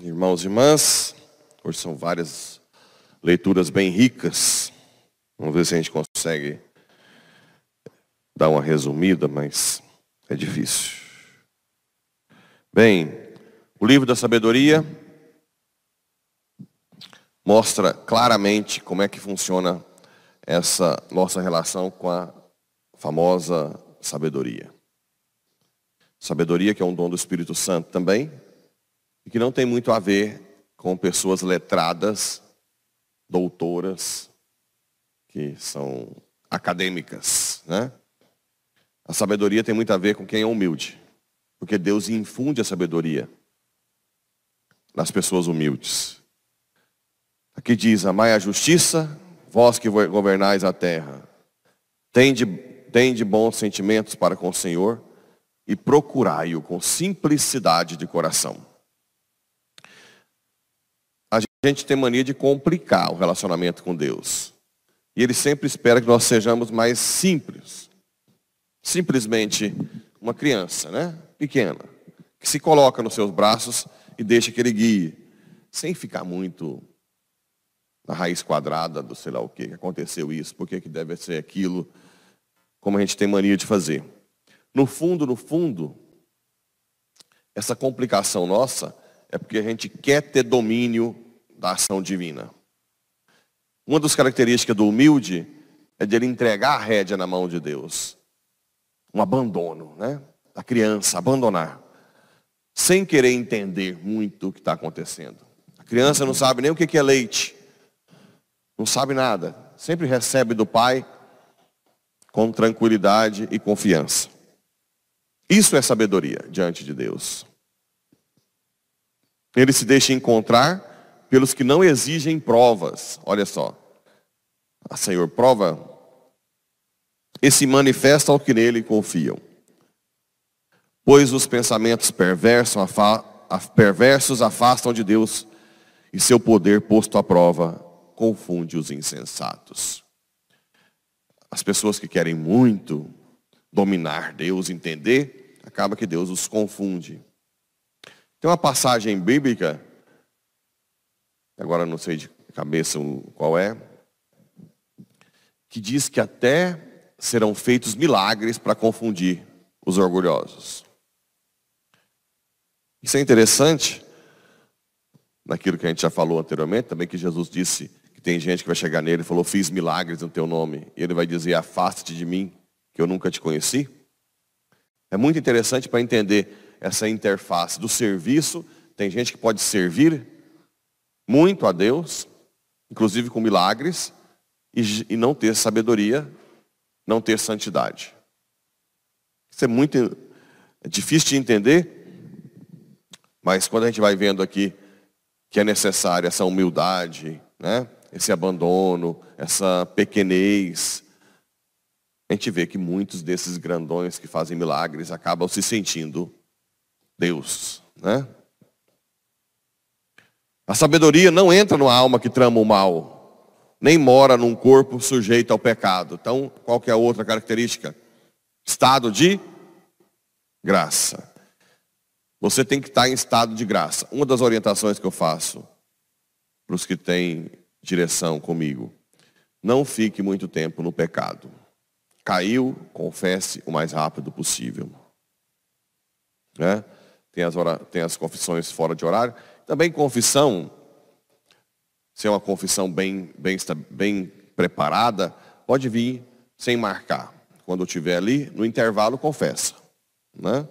Irmãos e irmãs, hoje são várias leituras bem ricas. Vamos ver se a gente consegue dar uma resumida, mas é difícil. Bem, o livro da sabedoria mostra claramente como é que funciona essa nossa relação com a famosa sabedoria. Sabedoria que é um dom do Espírito Santo também, e que não tem muito a ver com pessoas letradas, doutoras, que são acadêmicas, né? A sabedoria tem muito a ver com quem é humilde, porque Deus infunde a sabedoria nas pessoas humildes. Aqui diz: Amai a justiça, vós que governais a terra. Tende, tende bons sentimentos para com o Senhor e procurai-o com simplicidade de coração. A gente tem mania de complicar o relacionamento com Deus. E Ele sempre espera que nós sejamos mais simples. Simplesmente uma criança, né? Pequena, que se coloca nos seus braços e deixa que Ele guie, sem ficar muito na raiz quadrada do sei lá o que, que aconteceu isso, por que deve ser aquilo, como a gente tem mania de fazer. No fundo, no fundo, essa complicação nossa é porque a gente quer ter domínio da ação divina. Uma das características do humilde é de ele entregar a rédea na mão de Deus. Um abandono, né? Da criança, abandonar. Sem querer entender muito o que está acontecendo. A criança não sabe nem o que é leite. Não sabe nada. Sempre recebe do pai com tranquilidade e confiança. Isso é sabedoria diante de Deus. Ele se deixa encontrar pelos que não exigem provas. Olha só. A Senhor prova e se manifesta ao que nele confiam. Pois os pensamentos perversos, perversos afastam de Deus e seu poder posto à prova confunde os insensatos. As pessoas que querem muito dominar Deus, entender, acaba que Deus os confunde. Tem uma passagem bíblica, agora não sei de cabeça qual é, que diz que até serão feitos milagres para confundir os orgulhosos. Isso é interessante, naquilo que a gente já falou anteriormente, também que Jesus disse que tem gente que vai chegar nele e falou, fiz milagres no teu nome. E ele vai dizer, afaste de mim, que eu nunca te conheci. É muito interessante para entender essa interface do serviço. Tem gente que pode servir muito a Deus, inclusive com milagres, e, e não ter sabedoria, não ter santidade. Isso é muito é difícil de entender, mas quando a gente vai vendo aqui que é necessária essa humildade, né? Esse abandono, essa pequenez, a gente vê que muitos desses grandões que fazem milagres acabam se sentindo Deus, né? A sabedoria não entra numa alma que trama o mal, nem mora num corpo sujeito ao pecado. Então, qual que é a outra característica? Estado de graça. Você tem que estar em estado de graça. Uma das orientações que eu faço para os que têm direção comigo, não fique muito tempo no pecado. Caiu, confesse o mais rápido possível. Né? tem as, tem as confissões fora de horário. Também confissão, se é uma confissão bem, bem, bem preparada, pode vir sem marcar. Quando estiver ali, no intervalo, confessa. Né?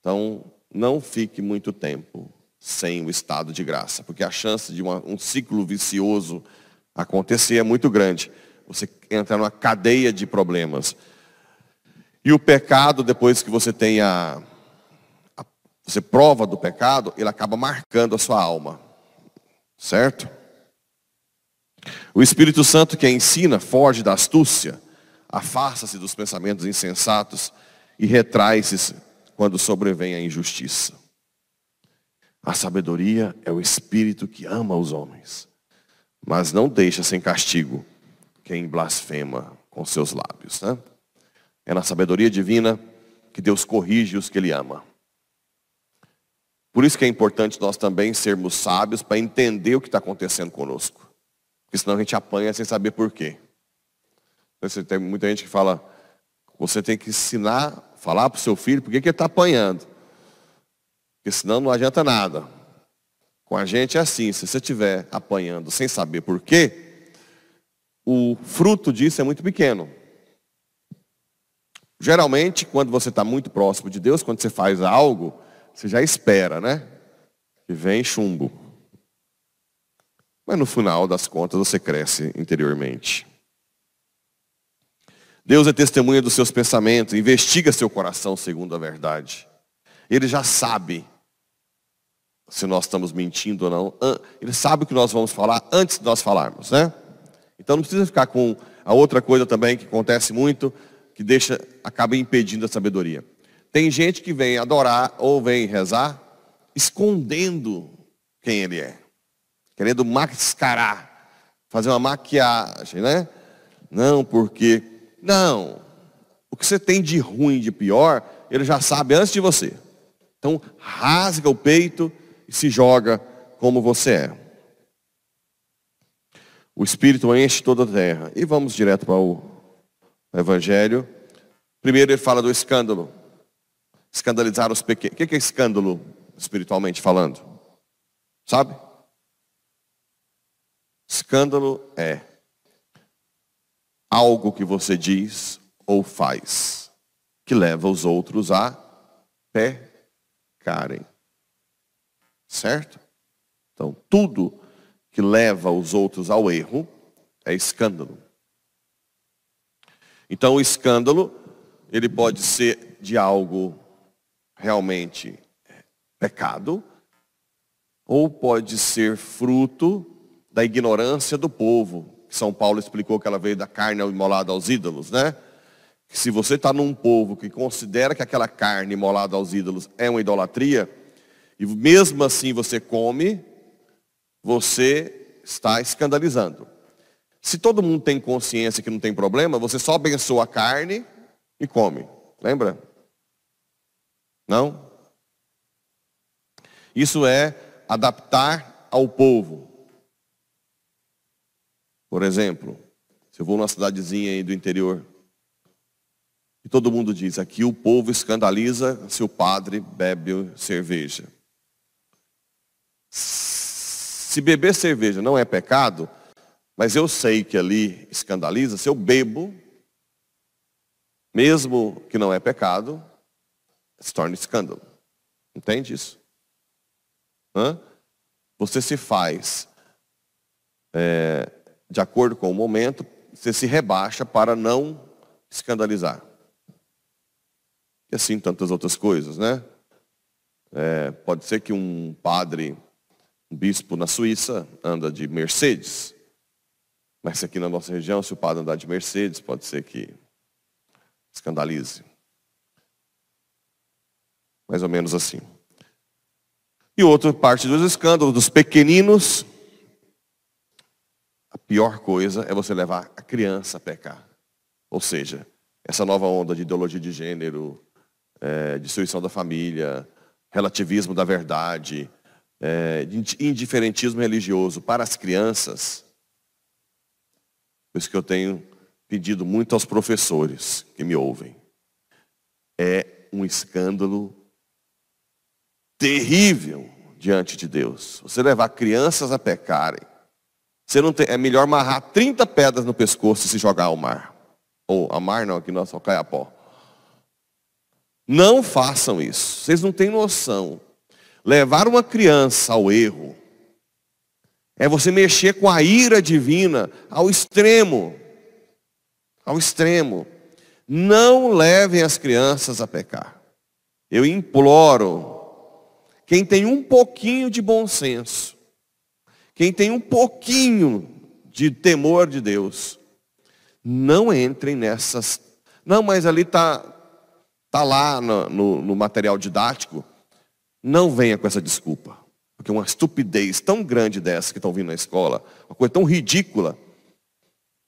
Então, não fique muito tempo sem o estado de graça, porque a chance de uma, um ciclo vicioso acontecer é muito grande. Você entra numa cadeia de problemas. E o pecado, depois que você tenha você prova do pecado, ele acaba marcando a sua alma. Certo? O Espírito Santo que a ensina foge da astúcia, afasta-se dos pensamentos insensatos e retrai-se quando sobrevém a injustiça. A sabedoria é o espírito que ama os homens, mas não deixa sem castigo quem blasfema com seus lábios. Né? É na sabedoria divina que Deus corrige os que Ele ama. Por isso que é importante nós também sermos sábios para entender o que está acontecendo conosco. Porque senão a gente apanha sem saber por quê. Então, tem muita gente que fala, você tem que ensinar, falar para o seu filho por que ele está apanhando. Porque senão não adianta nada. Com a gente é assim, se você estiver apanhando sem saber por quê, o fruto disso é muito pequeno. Geralmente, quando você está muito próximo de Deus, quando você faz algo, você já espera, né? Que vem chumbo. Mas no final das contas você cresce interiormente. Deus é testemunha dos seus pensamentos, investiga seu coração segundo a verdade. Ele já sabe se nós estamos mentindo ou não. Ele sabe o que nós vamos falar antes de nós falarmos, né? Então não precisa ficar com a outra coisa também que acontece muito, que deixa, acaba impedindo a sabedoria. Tem gente que vem adorar ou vem rezar escondendo quem ele é. Querendo mascarar, fazer uma maquiagem, né? Não, porque. Não. O que você tem de ruim, de pior, ele já sabe antes de você. Então, rasga o peito e se joga como você é. O Espírito enche toda a terra. E vamos direto para o Evangelho. Primeiro ele fala do escândalo. Escandalizar os pequenos. O que é escândalo, espiritualmente falando? Sabe? Escândalo é algo que você diz ou faz que leva os outros a pecarem. Certo? Então, tudo que leva os outros ao erro é escândalo. Então o escândalo, ele pode ser de algo realmente pecado, ou pode ser fruto da ignorância do povo. São Paulo explicou que ela veio da carne imolada aos ídolos, né? Se você está num povo que considera que aquela carne imolada aos ídolos é uma idolatria, e mesmo assim você come, você está escandalizando. Se todo mundo tem consciência que não tem problema, você só abençoa a carne e come. Lembra? Não? Isso é adaptar ao povo. Por exemplo, se eu vou numa cidadezinha aí do interior, todo mundo diz, aqui o povo escandaliza se o padre bebe cerveja. Se beber cerveja não é pecado, mas eu sei que ali escandaliza, se eu bebo, mesmo que não é pecado, se torna escândalo. Entende isso? Hã? Você se faz é, de acordo com o momento, você se rebaixa para não escandalizar. E assim tantas outras coisas, né? É, pode ser que um padre um bispo na Suíça anda de Mercedes. Mas aqui na nossa região, se o padre andar de Mercedes, pode ser que escandalize. Mais ou menos assim. E outra parte dos escândalos, dos pequeninos, a pior coisa é você levar a criança a pecar. Ou seja, essa nova onda de ideologia de gênero, é, destruição da família, relativismo da verdade, é, indiferentismo religioso para as crianças, por isso que eu tenho pedido muito aos professores que me ouvem, é um escândalo terrível diante de Deus. Você levar crianças a pecarem, você não tem, é melhor amarrar 30 pedras no pescoço e se jogar ao mar. Ou a mar não, aqui nós só cai a pó. Não façam isso. Vocês não têm noção Levar uma criança ao erro é você mexer com a ira divina ao extremo. Ao extremo. Não levem as crianças a pecar. Eu imploro, quem tem um pouquinho de bom senso, quem tem um pouquinho de temor de Deus, não entrem nessas. Não, mas ali está tá lá no, no, no material didático não venha com essa desculpa. Porque uma estupidez tão grande dessa que estão vindo na escola, uma coisa tão ridícula,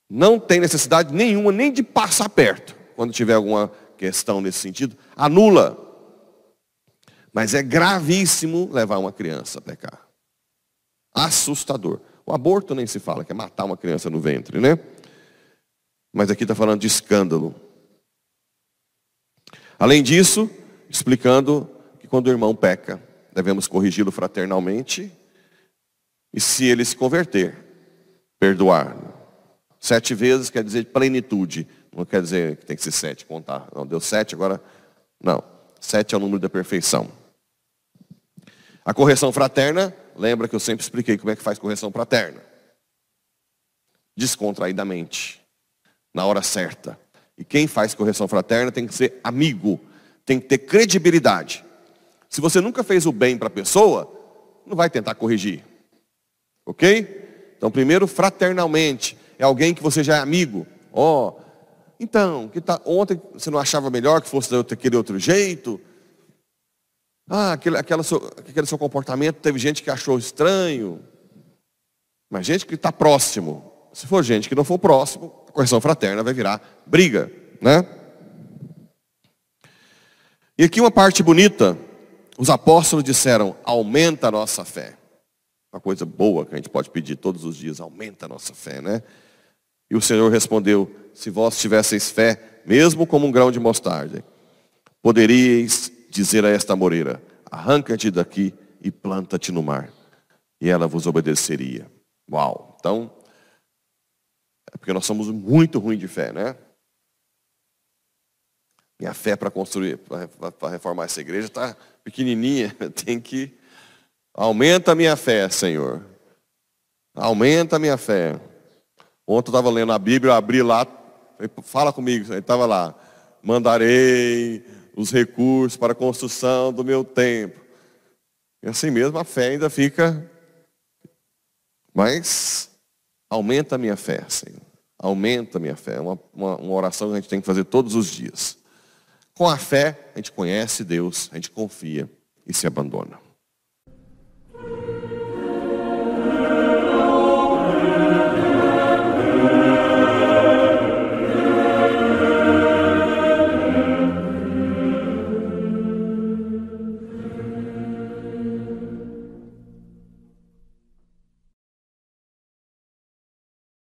não tem necessidade nenhuma nem de passar perto, quando tiver alguma questão nesse sentido, anula. Mas é gravíssimo levar uma criança a pecar. Assustador. O aborto nem se fala, que é matar uma criança no ventre, né? Mas aqui está falando de escândalo. Além disso, explicando que quando o irmão peca, devemos corrigi-lo fraternalmente e se ele se converter, perdoar. Sete vezes quer dizer plenitude, não quer dizer que tem que ser sete, contar. Não, deu sete, agora não. Sete é o número da perfeição. A correção fraterna, lembra que eu sempre expliquei como é que faz correção fraterna. Descontraidamente, na hora certa. E quem faz correção fraterna tem que ser amigo, tem que ter credibilidade. Se você nunca fez o bem para a pessoa, não vai tentar corrigir. Ok? Então, primeiro, fraternalmente. É alguém que você já é amigo. Ó, oh, então, que tá, ontem você não achava melhor que fosse daquele outro jeito? Ah, aquele, aquela seu, aquele seu comportamento, teve gente que achou estranho. Mas gente que está próximo. Se for gente que não for próximo, a correção fraterna vai virar briga, né? E aqui uma parte bonita, os apóstolos disseram, aumenta a nossa fé. Uma coisa boa que a gente pode pedir todos os dias, aumenta a nossa fé, né? E o Senhor respondeu, se vós tivesseis fé, mesmo como um grão de mostarda, poderíeis dizer a esta moreira, arranca-te daqui e planta-te no mar. E ela vos obedeceria. Uau! Então, é porque nós somos muito ruins de fé, né? Minha fé para construir, para reformar essa igreja está pequenininha. Tem que aumenta a minha fé, Senhor. Aumenta a minha fé. Ontem eu estava lendo a Bíblia, eu abri lá, fala comigo, ele estava lá. Mandarei os recursos para a construção do meu templo. E assim mesmo a fé ainda fica. Mas aumenta a minha fé, Senhor. Aumenta a minha fé. É uma, uma, uma oração que a gente tem que fazer todos os dias. Com a fé, a gente conhece Deus, a gente confia e se abandona.